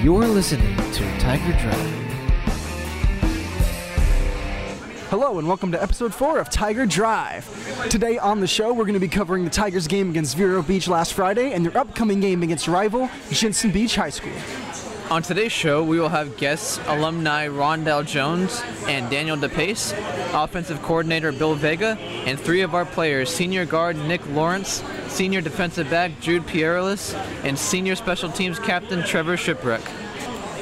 You're listening to Tiger Drive. Hello and welcome to episode 4 of Tiger Drive. Today on the show, we're going to be covering the Tigers game against Vero Beach last Friday and their upcoming game against rival Jensen Beach High School. On today's show, we will have guests alumni Rondal Jones and Daniel DiPace, offensive coordinator Bill Vega, and three of our players, senior guard Nick Lawrynas, senior defensive back Jude Pierrelus, and senior special teams captain Trevor Shpiruk.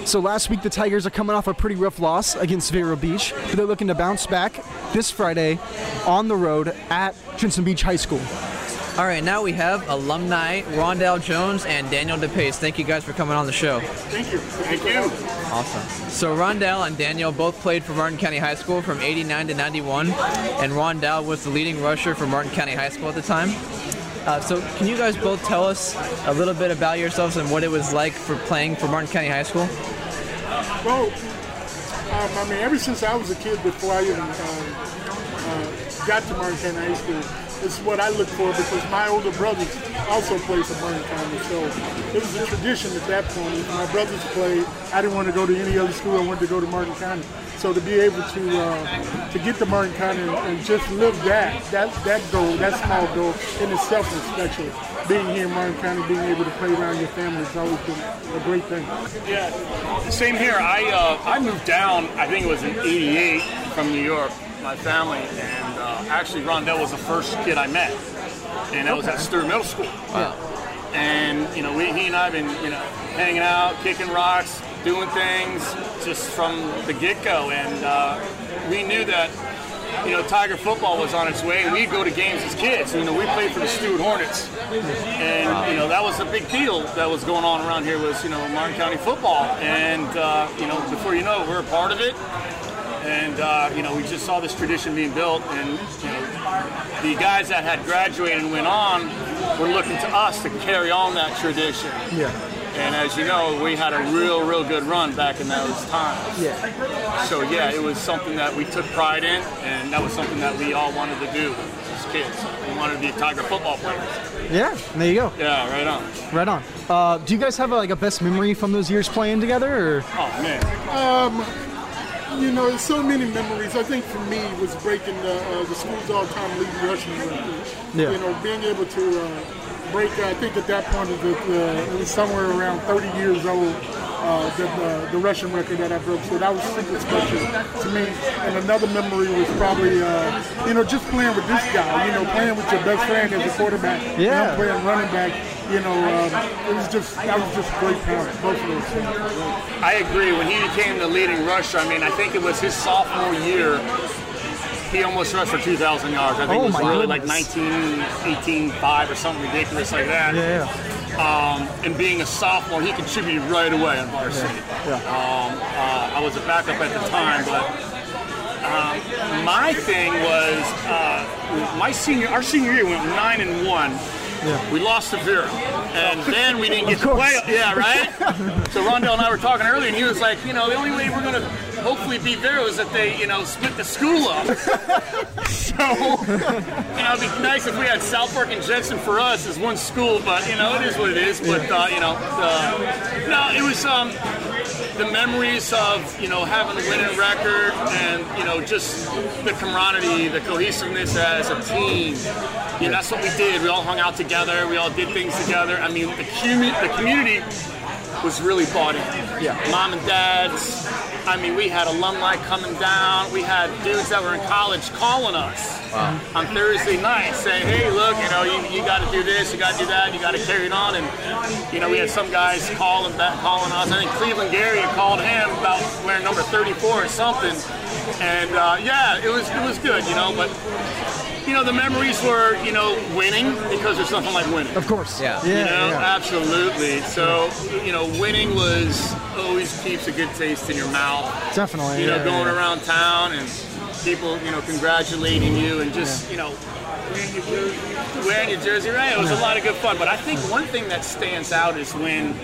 So last week, the Tigers are coming off a pretty rough loss against Vero Beach, but they're looking to bounce back this Friday on the road at Jensen Beach High School. All right, now we have alumni Rondal Jones and Daniel DiPace. Thank you guys for coming on the show. Thank you. Thank you. Awesome. So Rondal and Daniel both played for Martin County High School from 89 to 91, and Rondal was the leading rusher for Martin County High School at the time. Uh, so can you guys both tell us a little bit about yourselves and what it was like for playing for Martin County High School? Well, um, I mean, ever since I was a kid, before I even uh, uh, got to Martin County High School, is what I look for because my older brothers also played for Martin County. So it was a tradition at that point. If my brothers played, I didn't want to go to any other school. I wanted to go to Martin County. So to be able to uh, to get to Martin County and, and just live that that that goal, that small goal in itself is special. Being here in Martin County, being able to play around your family has always been a great thing. Yeah, same here. I uh, I moved down. I think it was in '88 from New York. My family and uh, actually Rondal was the first kid I met, and that was at Stuart Middle School. And you know, we, he and I have been you know hanging out, kicking rocks, doing things just from the get-go, and uh, we knew that you know Tiger football was on its way, and we'd go to games as kids. You know, we played for the Stuart Hornets, and you know that was a big deal that was going on around here was you know Martin County football, and uh, you know before you know it, we're a part of it. And uh, you know, we just saw this tradition being built, and you know, the guys that had graduated and went on were looking to us to carry on that tradition. Yeah. And as you know, we had a real, real good run back in those times. Yeah. So yeah, it was something that we took pride in, and that was something that we all wanted to do as kids. We wanted to be Tiger football players. Yeah, there you go. Yeah, right on. Right on. Uh, do you guys have like a best memory from those years playing together? Or? Oh man. You know, there's so many memories. I think for me was breaking the, uh, the school's all-time leading rushing record. Yeah. You know, being able to uh, break. I think at that point it was, uh, it was somewhere around 30 years old. Uh, the, the, the rushing record that I broke, so that was super special to me. And another memory was probably, uh, you know, just playing with this guy. You know, playing with your best friend as a quarterback. you know, Yeah. playing running back. You know, um, it was just that was just great time. Both of those things. I agree. When he became the leading rusher, I mean, I think it was his sophomore year. He almost rushed for 2,000 yards. I think Oh, it was my really like goodness. 19, 18, 5 or something ridiculous like that. Yeah. Um, and being a sophomore, he contributed right away on varsity. Yeah. Um, uh, I was a backup at the time, but um, my thing was uh, my senior, our senior year went nine and one. We lost to Vero, and then we didn't get to play. Yeah, right. so Rondal and I were talking earlier, and he was like, you know, the only way we're gonna hopefully Vero is that they, you know, split the school up. so, you know, it'd be nice if we had South Fork and Jensen for us as one school, but you know, it is what it is. But uh, you know, uh, no, it was um, the memories of you know having a winning record and you know just the camaraderie, the cohesiveness as a team. You know, that's what we did. We all hung out together. We all did things together. I mean, the, commu- the community was really bought in. Yeah. Mom and dads. I mean, we had alumni coming down. We had dudes that were in college calling us on Thursday night saying, hey, look, you know, you, you got to do this, you got to do that, you got to carry it on. And, you know, we had some guys calling back, calling us. I think Cleveland Gary called him about wearing number 34 or something. And, uh, yeah, it was, it was good, you know, but, you know, the memories were, you know, winning because there's nothing like winning. Of course. Yeah. Yeah. You know, yeah. absolutely. So, you know, winning was always keeps a good taste in your mouth. Definitely. You know, yeah, going yeah. around town and people, you know, congratulating you and just, you know, wearing your jersey, wearing your jersey. Right? It was a lot of good fun. But I think one thing that stands out is when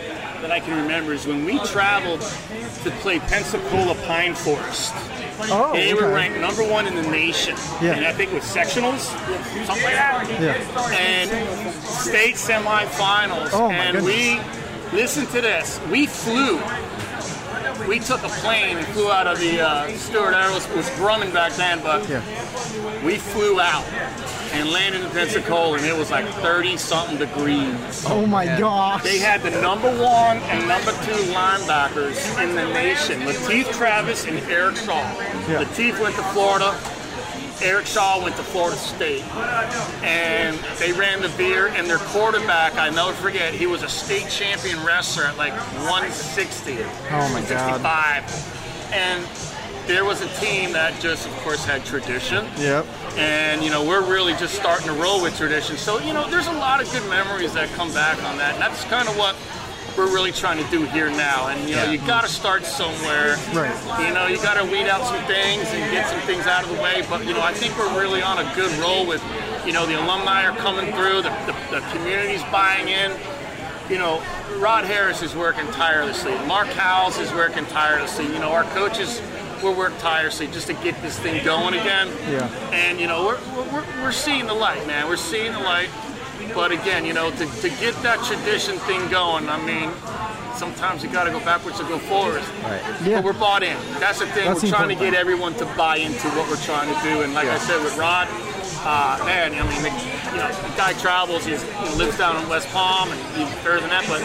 that I can remember is when we traveled to play Pensacola Pine Forest. Oh, They were ranked number one in the nation. Yeah. And I think with sectionals, something like that Yeah. and state semifinals. Oh, my and goodness. we Listen to this. We flew. We took a plane and flew out of the uh, Stuart was Grumman back then, but we flew out and landed in Pensacola, and it was like 30 something degrees. Oh my gosh. They had the number one and number two linebackers in the nation, Latif Travis and Eric Shaw. Yeah. Lateef went to Florida. Eric Shaw went to Florida State, and they ran the veer. And their quarterback, I never forget, he was a state champion wrestler at like 160, Oh my God. 65, and there was a team that just, of course, had tradition Yep. and you know we're really just starting to roll with tradition. So you know there's a lot of good memories that come back on that, and that's kind of what we're really trying to do here now. And you know you got to start somewhere. Right. You know you got to weed out some things and get some things out of the way. But you know I think we're really on a good roll with you know the alumni are coming through, the, the, the community's buying in. You know, Rod Harris is working tirelessly. Mark Howells is working tirelessly. You know, our coaches will work tirelessly just to get this thing going again. Yeah. And you know, we're, we're, we're seeing the light, man. We're seeing the light. But again, you know, to, to get that tradition thing going, I mean, sometimes you got to go backwards to go forward. Yeah. But we're bought in. That's the thing. That's we're the trying to get everyone to buy into what we're trying to do. And like I said with Rod, uh, man, I mean, the, you know, the guy travels. He's, he lives down in West Palm, and he's better than that. But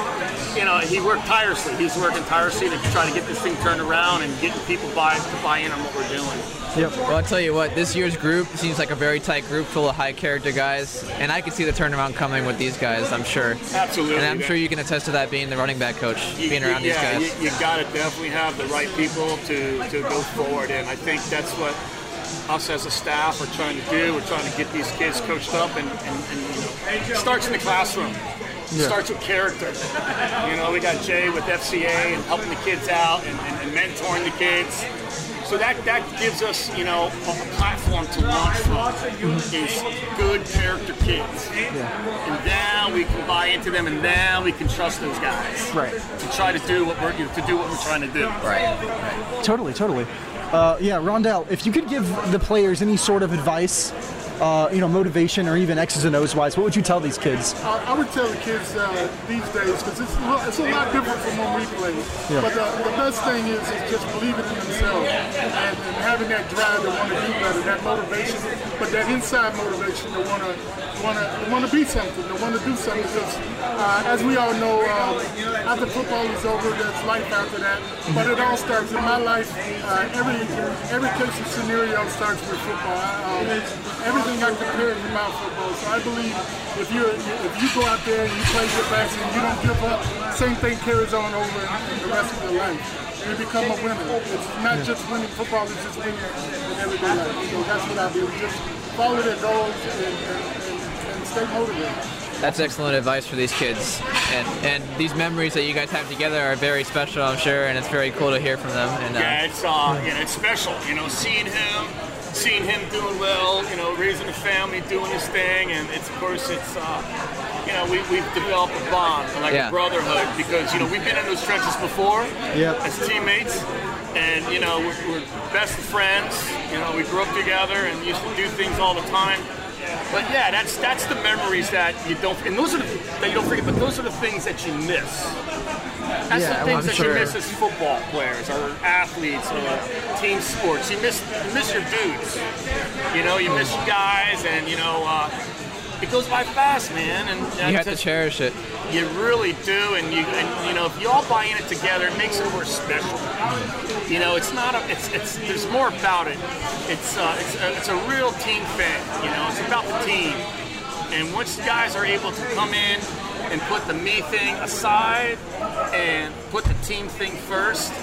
you know, he worked tirelessly. He's working tirelessly to try to get this thing turned around and getting people buy to buy in on what we're doing. Yep. Well, I'll tell you what, this year's group seems like a very tight group full of high character guys, and I can see the turnaround coming with these guys, I'm sure. Absolutely. And I'm sure you can attest to that being the running back coach, You- being you- around yeah, these guys. You, you got to definitely have the right people to, to go forward, and I think that's what us as a staff are trying to do. We're trying to get these kids coached up, and, and, and you know, starts in the classroom. It starts with character. You know, we got Jay with FCA and helping the kids out and, and, and mentoring the kids. So that, that gives us, you know, a, a platform to launch from is good character kids. And now we can buy into them, and now we can trust those guys Right. to try to do what we're to do what we're trying to do. Right. Totally, totally. Uh, yeah, Rondal, if you could give the players any sort of advice, uh, you know, motivation or even X's and O's wise, what would you tell these kids? I, I would tell the kids uh, these days because it's, a it's a lot different from when we played. Yeah. But the, the best thing is is just believing in themselves and, and having that drive to want to do better, that motivation, but that inside motivation to want to want to want to be something, to want to do something. Because uh, as we all know, um, after football is over, there's life after that. But it all starts in my life. Uh, every every case of scenario starts with football. I, um, everything I compare is about football. So I believe if you if you go out there and you play your best and you don't give up, same thing carries on over in, in the rest of your life. You become a winner. It's not just winning football; it's just winning in everyday life. So that's what I do. Just follow their goals and, and, and, and stay motivated. That's excellent advice for these kids. And and these memories that you guys have together are very special, I'm sure, and it's very cool to hear from them. And uh, Yeah, it's uh, you know, it's special. You know, seeing him, seeing him doing well. You know, raising a family, doing his thing, and it's of course it's. Uh, you know, we, we've developed a bond, like Yeah. a brotherhood, because, you know, we've been in those trenches before Yep. as teammates, and, you know, we're, we're best friends. You know, we grew up together and used to do things all the time. But yeah, that's that's the memories that you don't, and those are the that you don't forget. But those are the things that you miss. That's Yeah, the things I'm that sure. you miss as football players or athletes or team sports. You miss you miss your dudes. You know, you miss your guys, and you know, uh, it goes by fast, man. And, you have to cherish it. you really do, and you and you know if you all buy in it together, it makes it more special. You know, it's not a, it's it's there's more about it. It's uh, it's a, it's a real team thing. You know, it's about the team. And once guys are able to come in and put the me thing aside and put the team thing first,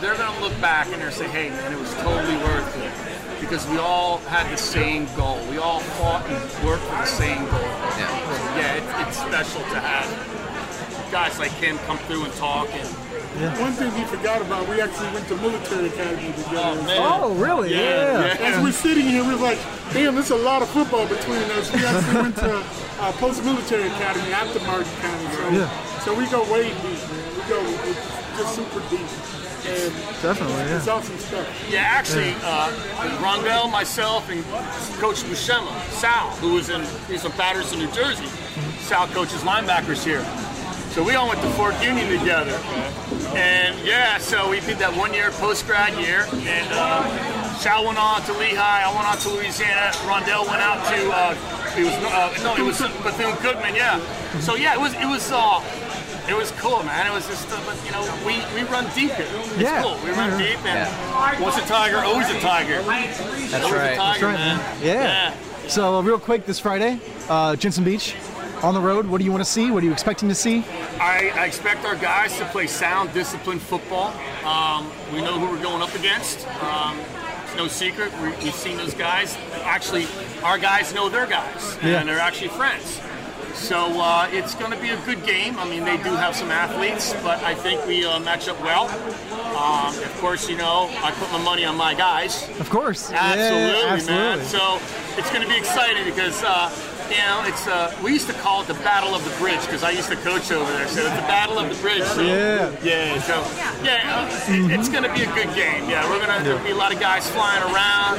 they're gonna look back and they're say, hey man, it was totally worth it. Because we all had the same goal. We all special to have guys like him come through and talk. And, One thing we forgot about, we actually went to military academy together. oh man, Oh, really? yeah, yeah. As we're sitting here, we're like, damn, there's a lot of football between us. We actually went to uh, post-military academy after Martin County. So, Yeah. so we go way deep, man. We go it's just super deep. And Definitely, it's yeah. awesome stuff. Yeah, actually, uh, Rondal, myself, and Coach Buscema, Sal, who was in he's from Paterson, New Jersey. Sal coaches linebackers here, So we all went to Fork Union together. And yeah, so we did that one year post grad year. And uh, Sal went on to Lehigh. I went on to Louisiana. Rondal went out to uh, it was uh, no, it was Bethune Cookman. Yeah. So yeah, it was it was. Uh, it was cool, man. It was just, uh, but you know, we, we run deep here. It's Yeah. cool. We run deep, and once a tiger, always a tiger. That's always right. a tiger, right, man. man. Yeah. So, uh, real quick, this Friday, uh, Jensen Beach on the road. What do you want to see? What are you expecting to see? I, I expect our guys to play sound, disciplined football. Um, we know who we're going up against. Um, it's no secret. We, we've seen those guys. Actually, our guys know their guys, Yeah. and they're actually friends. So uh, it's going to be a good game. I mean, they do have some athletes, but I think we uh, match up well. Um, of course, you know, I put my money on my guys. Of course. Absolutely, Yeah, absolutely. man. So it's going to be exciting because uh, you know it's uh, we used to call it the Battle of the Bridge because I used to coach over there. So it's the Battle of the Bridge. So, Yeah. yeah. So yeah, it- it's going to be a good game. Yeah, we're going to there'll be a lot of guys flying around.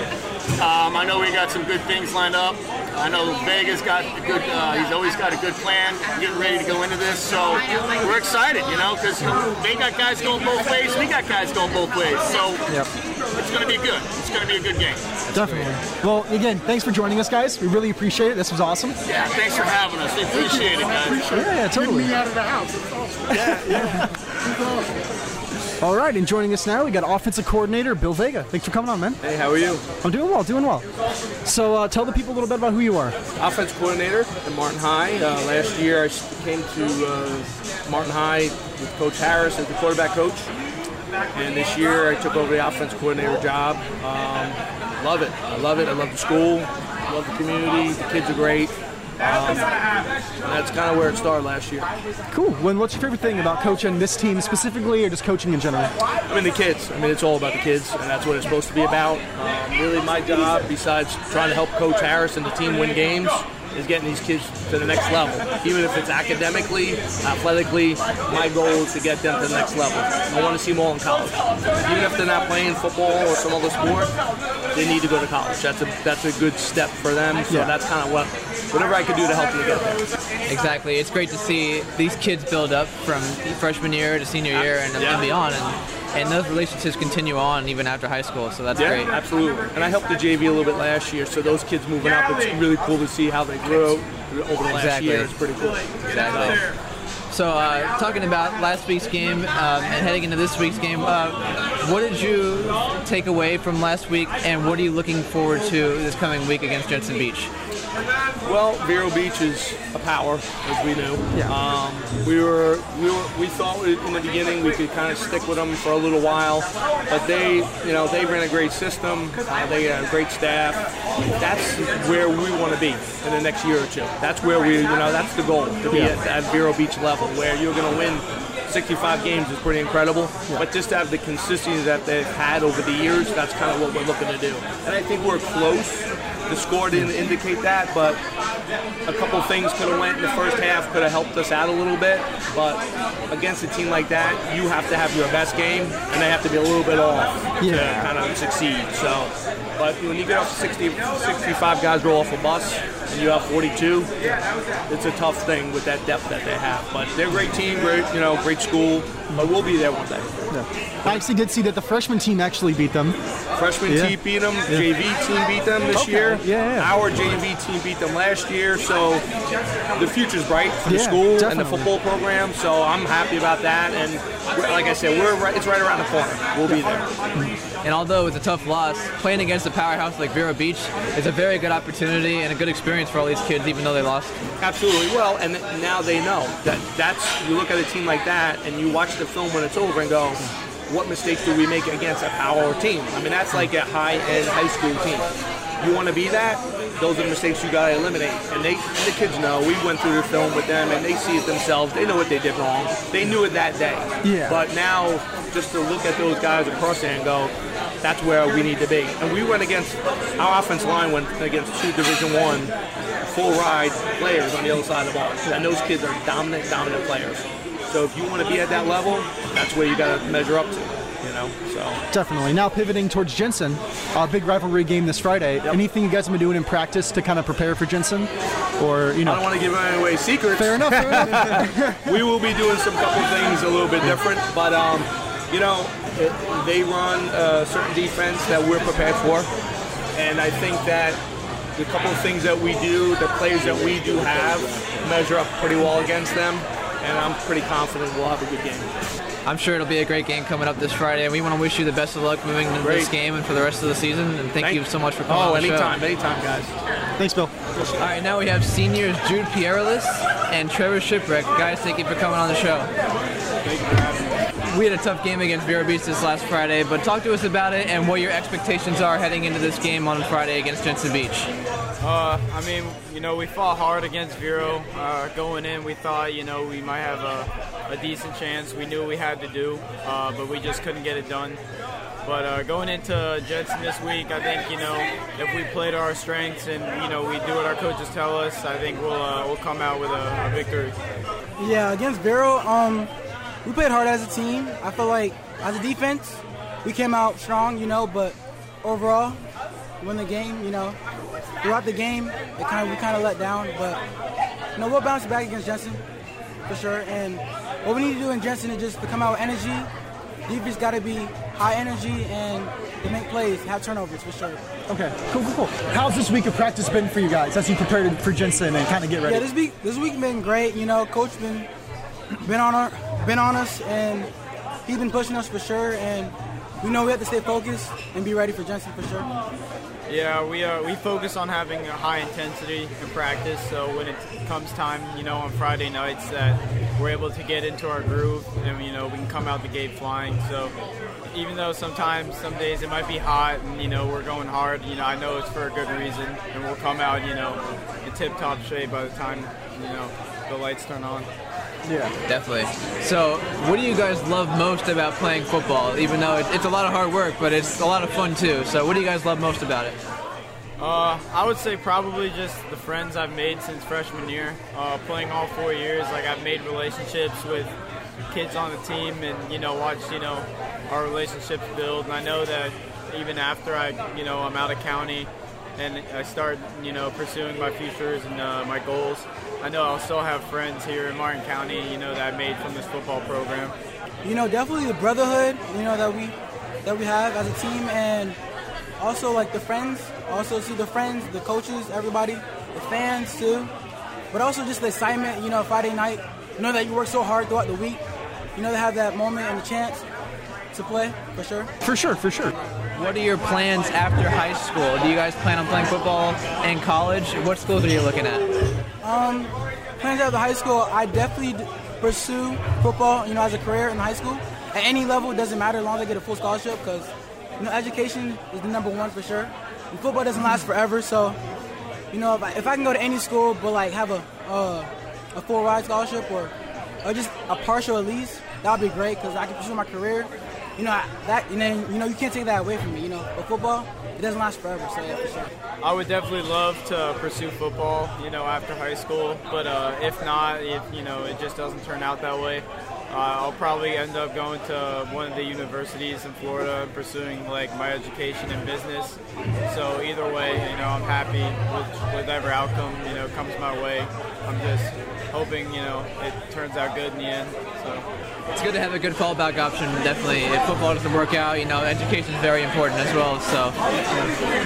Um, I know we got some good things lined up. I know Vega's got a good. Uh, he's always got a good plan. Getting ready to go into this, so we're excited. You know, because they got guys going both ways. We got guys going both ways. So Yep. It's going to be good. It's going to be a good game. Definitely. Well, again, thanks for joining us, guys. We really appreciate it. This was awesome. Yeah, thanks for having us. We appreciate it, guys. Appreciate Yeah, yeah, it. totally. Getting me out of the house. It's awesome. All right, and joining us now, we got offensive coordinator Bill Vega. Thanks for coming on, man. Hey, how are you? I'm doing well, doing well. So, uh, tell the people a little bit about who you are. Offensive coordinator at Martin High. Uh, last year I came to uh, Martin High with Coach Harris as the quarterback coach. And this year I took over the offense coordinator job. Um, love it. I love it. I love the school. I love the community. The kids are great. Um, that's kind of where it started last year. Cool. When what's your favorite thing about coaching this team specifically, or just coaching in general? I mean, the kids. I mean, it's all about the kids, and that's what it's supposed to be about. Um, really, my job, besides trying to help Coach Harris and the team win games, is getting these kids to the next level. Even if it's academically, athletically, my goal is to get them to the next level. I want to see them all in college. Even if they're not playing football or some other sport, they need to go to college. That's a that's a good step for them. So Yeah. that's kind of what whatever I could do to help them get there. Exactly. It's great to see these kids build up from freshman year to senior year and, Yeah. and beyond, and, and those relationships continue on even after high school. So that's Yeah, great. absolutely. And I helped the JV a little bit last year, so those kids moving up, it's really cool to see how they grew over the last Exactly. year. It's pretty cool. Exactly. So, uh, talking about last week's game um, and heading into this week's game, uh, what did you take away from last week, and what are you looking forward to this coming week against Jensen Beach? Well, Vero Beach is a power, as we knew. Yeah. Um, we were we were we thought in the beginning we could kind of stick with them for a little while, but they you know they ran a great system. Uh, they had a great staff. That's where we want to be in the next year or two. That's where we you know that's the goal to be Yeah. at, at Vero Beach level, where you're going to win. 65 games is pretty incredible, but just to have the consistency that they've had over the years, that's kind of what we're looking to do. And I think we're close. The score didn't indicate that, but a couple things could have went in the first half, could have helped us out a little bit. But against a team like that, you have to have your best game, and they have to be a little bit off Yeah. to kind of succeed. So, but when you get off 60, 65 guys roll off a bus, and you have 42, it's a tough thing with that depth that they have. But they're a great team, great you know, great school. But we'll be there one day. I actually did see that the freshman team actually beat them. Freshman Yeah. team beat them. JV team beat them this Okay. year. Yeah, yeah. Our JV team beat them last year. So the future's bright for the Yeah, school and the football program. So I'm happy about that. And like I said, we're right, it's right around the corner. We'll be there. Mm-hmm. And although it's a tough loss, playing against a powerhouse like Vero Beach is a very good opportunity and a good experience for all these kids, even though they lost. Absolutely. Well, and now they know that that's you look at a team like that and you watch the film when it's over and go, what mistakes do we make against a power team? I mean, that's like a high-end high school team. You want to be that? Those are the mistakes you got to eliminate. And they, the kids know. We went through the film with them, and they see it themselves. They know what they did wrong. They knew it that day. Yeah. But now, just to look at those guys across there and go, that's where we need to be. And we went against our offense line went against two Division One full ride players on the other side of the ball. And those kids are dominant, dominant players. So if you want to be at that level, that's where you got to measure up to. You know. So Definitely. Now pivoting towards Jensen, a big rivalry game this Friday. Anything you guys have been doing in practice to kind of prepare for Jensen, or you know? I don't want to give away secrets. Fair enough. Fair enough. we will be doing some couple things a little bit different, but um, you know, it, they run a certain defense that we're prepared for, and I think that the couple of things that we do, the players that we do have, measure up pretty well against them, and I'm pretty confident we'll have a good game. I'm sure it'll be a great game coming up this Friday, and we want to wish you the best of luck moving into this game and for the rest of the season. And thank, you so much for coming Oh, on the anytime, show. anytime, guys. Thanks, Bill. All right, now we have seniors Jude Pierrelus and Trevor Shpiruk. Guys, thank you for coming on the show. We had a tough game against Vero Beach this last Friday, but talk to us about it and what your expectations are heading into this game on Friday against Jensen Beach. Uh, I mean, you know, we fought hard against Vero. Uh, going in, we thought, you know, we might have a, a decent chance. We knew what we had to do, uh, but we just couldn't get it done. But uh, going into Jensen this week, I think, you know, if we play to our strengths and, you know, we do what our coaches tell us, I think we'll, uh, we'll come out with a, a victory. Yeah, against Vero, um, we played hard as a team. I feel like as a defense, we came out strong, you know, but overall, win the game, you know. Throughout the game, it kind of we kind of let down, but you know we'll bounce back against Jensen for sure. And what we need to do in Jensen is just to come out with energy. Defense got to be high energy and to make plays, have turnovers for sure. Okay. Cool. Cool. Cool. How's this week of practice been for you guys as you prepared for Jensen and kind of get ready? Yeah, this week this week been great. You know, coach been been on our been on us, and he's been pushing us for sure. And we know we have to stay focused and be ready for Jensen for sure. Yeah, we uh, we focus on having a high intensity in practice. So when it comes time, you know, on Friday nights, that we're able to get into our groove and you know we can come out the gate flying. So even though sometimes some days it might be hot and you know we're going hard, you know I know it's for a good reason, and we'll come out you know in tip-top shape by the time you know the lights turn on. Definitely. So, what do you guys love most about playing football? Even though it, it's a lot of hard work, but it's a lot of fun too. So, what do you guys love most about it? Uh, I would say probably just the friends I've made since freshman year. Uh, playing all four years, like I've made relationships with kids on the team, and you know, watched you know our relationships build. And I know that even after I, you know, I'm out of county, and I start, you know, pursuing my futures and uh, my goals. I know I'll still have friends here in Martin County, you know, that I made from this football program. You know, definitely the brotherhood. You know that we that we have as a team, and also like the friends. Also see the friends, the coaches, everybody, the fans too. But also just the excitement. You know, Friday night. You know that you work so hard throughout the week. You know to have that moment and the chance to play for sure. For sure. For sure. What are your plans after high school? Do you guys plan on playing football in college? What schools are you looking at? Um, plans after high school, I definitely pursue football. You know, as a career in high school, at any level, it doesn't matter as long as I get a full scholarship. Because you know, education is the number one for sure. And football doesn't last forever, so you know, if I, if I can go to any school but like have a uh, a full ride scholarship or or just a partial at least, that would be great because I can pursue my career. You know, I- that you know, you know, you can't take that away from me. You know, but football, it doesn't last forever. So yeah, for sure. I would definitely love to pursue football, you know, after high school. But uh, if not, if you know, it just doesn't turn out that way, uh, I'll probably end up going to one of the universities in Florida and pursuing like my education in business. So either way, you know, I'm happy with whatever outcome you know comes my way. I'm just hoping you know it turns out good in the end. So. It's good to have a good fallback option, definitely. If football doesn't work out, you know, education is very important as well. So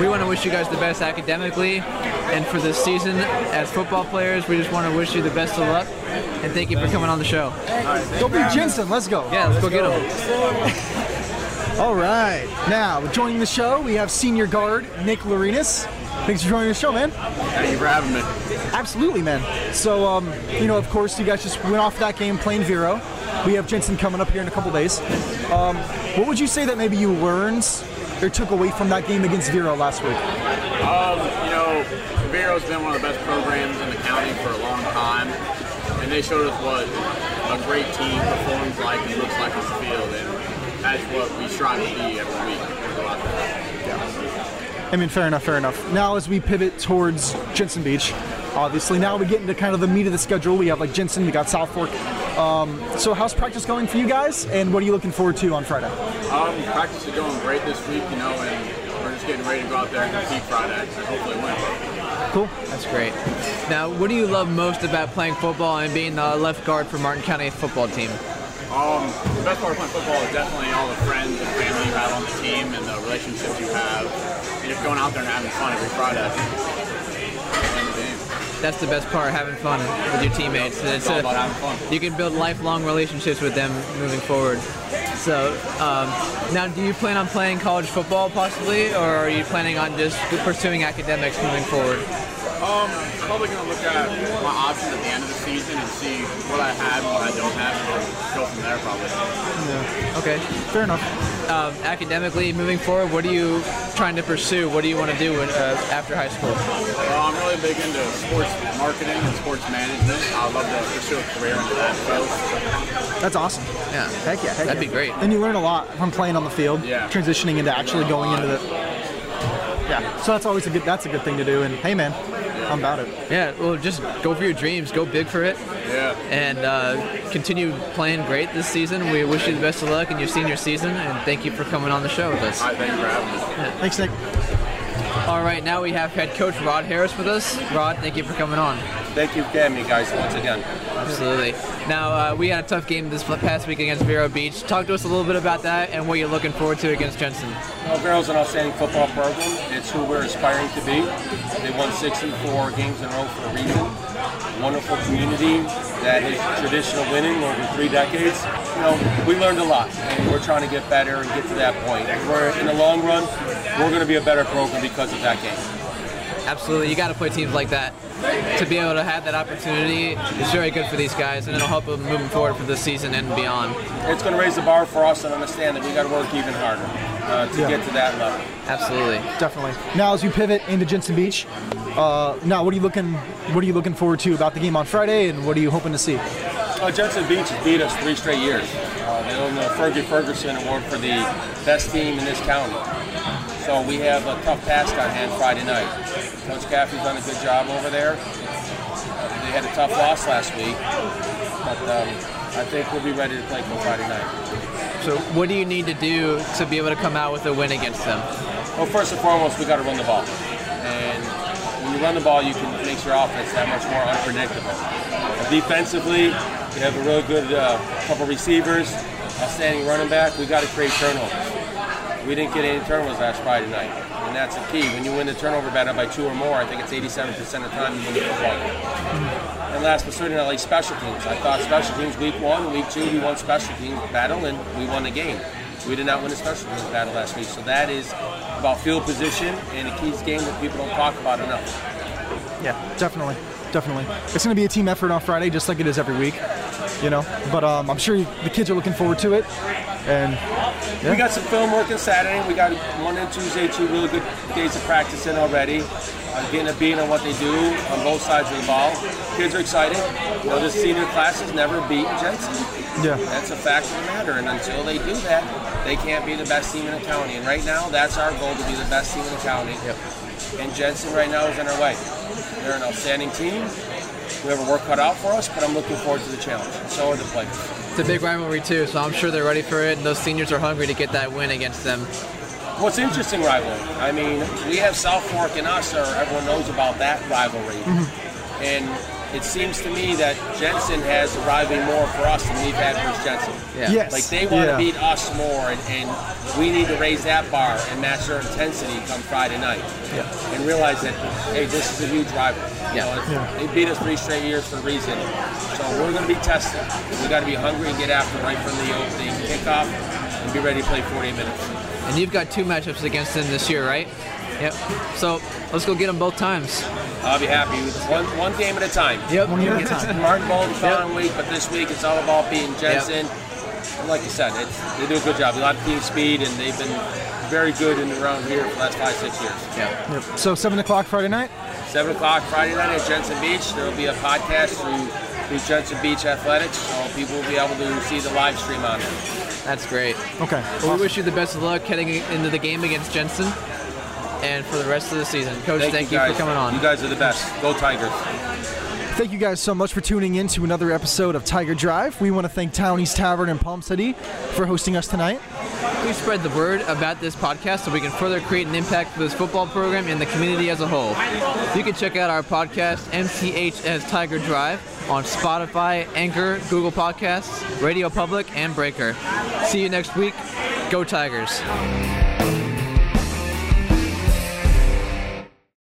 we want to wish you guys the best academically. And for this season, as football players, we just want to wish you the best of luck. And thank you for coming on the show. Go beat Jensen. Let's go. Yeah, let's go get him. All right. Now, joining the show, we have senior guard Nick Lawrynas. Thanks for joining the show, man. Thank you for having me. Absolutely, man. So, um, you know, of course, you guys just went off that game playing Vero. We have Jensen coming up here in a couple days. Um, what would you say that maybe you learned or took away from that game against Vero last week? Um, you know, Vero's been one of the best programs in the county for a long time, and they showed us what a great team performs like and looks like on the field, and that's what we strive to be every week. Go out there. I mean, fair enough, fair enough. Now, as we pivot towards Jensen Beach, obviously, now we get into kind of the meat of the schedule. We have like Jensen, we got South Fork, Um, so how's practice going for you guys, and what are you looking forward to on Friday? Um, practice is going great this week, you know, and we're just getting ready to go out there and compete Friday and hopefully win. Cool. That's great. Now, what do you love most about playing football and being the left guard for Martin County football team? Um, the best part of playing football is definitely all the friends and family you have on the team and the relationships you have. And just going out there and having fun every Friday. The. That's the best part, having fun with your teammates. And It's all about having fun. You can build lifelong relationships with them moving forward. So, um, now do you plan on playing college football possibly, or are you planning on just pursuing academics moving forward? Um, probably going to look at my options at the end of the season and see what I have and what I don't have and go from there probably. Yeah. Okay. Fair enough. Um, academically, moving forward, what are you trying to pursue? What do you want to do uh, after high school? Well, I'm really big into sports marketing and sports management. I'd love to pursue a career into that field. That's awesome. Yeah. Heck yeah. Heck That'd yeah. be great. And you learn a lot from playing on the field, Yeah. transitioning into actually going into the. Yeah. So that's always a good. That's a good thing to do. And hey, man, I'm about it. Yeah, well, just go for your dreams, go big for it, Yeah. and uh, continue playing great this season. We wish you the best of luck in your senior season, and thank you for coming on the show with us. All right, thank you for having me. Thanks, Nick. All right, now we have head coach Rod Harris with us. Rod, thank you for coming on. Thank you for having me, guys, once again. Absolutely. Now, uh, we had a tough game this past week against Vero Beach. Talk to us a little bit about that and what you're looking forward to against Jensen. Well, Vero's an outstanding football program. It's who we're aspiring to be. They won 64 games in a row for a reason. Wonderful community that is traditional winning over three decades. You know, we learned a lot, and we're trying to get better and get to that point. We're in the long run, we're going to be a better program because of that game. Absolutely, you got to play teams like that. To be able to have that opportunity is very good for these guys, and it'll help them moving forward for this season and beyond. It's going to raise the bar for us and understand that we got to work even harder uh, to Yeah. get to that level. Absolutely. Definitely. Now, as you pivot into Jensen Beach, uh, now what are you looking? What are you looking forward to about the game on Friday, and what are you hoping to see? Uh, Jensen Beach has beat us three straight years. Uh, they won the Fergie Ferguson Award for the best team in this county. So we have a tough task on hand Friday night. Coach Caffey's done a good job over there. They had a tough loss last week, but um, I think we'll be ready to play come Friday night. So, what do you need to do to be able to come out with a win against them? Well, first and foremost, we got to run the ball. And when you run the ball, you can make your offense that much more unpredictable. Defensively, we have a really good uh, couple receivers, outstanding running back. We got to create turnovers. We didn't get any turnovers last Friday night, and that's the key. When you win the turnover battle by two or more, I think it's 87% of the time you win the football game. And last but certainly not least, special teams. I thought special teams week one, week two, we won special teams battle and we won the game. We did not win the special teams battle last week. So that is about field position and a keys game that people don't talk about enough. Yeah, definitely, definitely. It's going to be a team effort on Friday, just like it is every week, you know. But um, I'm sure the kids are looking forward to it, and yeah. We got some film work on Saturday. We got Monday and Tuesday, two really good days of practice in already. Uh, getting a beat on what they do on both sides of the ball. Kids are excited. You know, this senior class has never beaten Jensen. yeah, That's a fact of the matter. And until they do that, they can't be the best team in the county. And right now, that's our goal to be the best team in the county. And Jensen right now is on our way. They're an outstanding team. We have a work cut out for us, but I'm looking forward to the challenge. So are the players. It's a big rivalry too, so I'm sure they're ready for it. And those seniors are hungry to get that win against them. What's interesting rivalry? I mean, we have South Fork and us, or everyone knows about that rivalry. Mm-hmm. And it seems to me that Jensen has a rivalry more for us than we've had for Jensen. Yeah. yes, Like they want yeah. to beat us more, and, and we need to raise that bar and match their intensity come Friday night. Yeah. And realize that hey, this is a huge rival. You Yeah. know, it's- They beat us three straight years for a reason. So we're going to be tested. We got to be hungry and get after right from the opening kickoff and be ready to play 48 minutes. And you've got two matchups against them this year, right? Yep. So let's go get them both times. I'll be happy with one one game at a time. Yep. One game at a time. Martin Bowl the following week, but this week it's all about beating Jensen. And like you said, it's, they do a good job. A lot of team speed, and they've been very good in around here for the last five, six years. Yeah. Yep. So seven o'clock Friday night. 7 o'clock Friday night at Jensen Beach. There will be a podcast through, through Jensen Beach Athletics, so people will be able to see the live stream on it. That's great. Okay. Well, we wish you the best of luck heading into the game against Jensen and for the rest of the season. Coach, thank, you, guys. for coming on. You guys are the best. Go Tigers. Thank you guys so much for tuning in to another episode of Tiger Drive. We want to thank Townie's Tavern in Palm City for hosting us tonight. Please spread the word about this podcast so we can further create an impact for this football program and the community as a whole. You can check out our podcast, MCHS Tiger Drive, on Spotify, Anchor, Google Podcasts, Radio Public, and Breaker. See you next week. Go Tigers.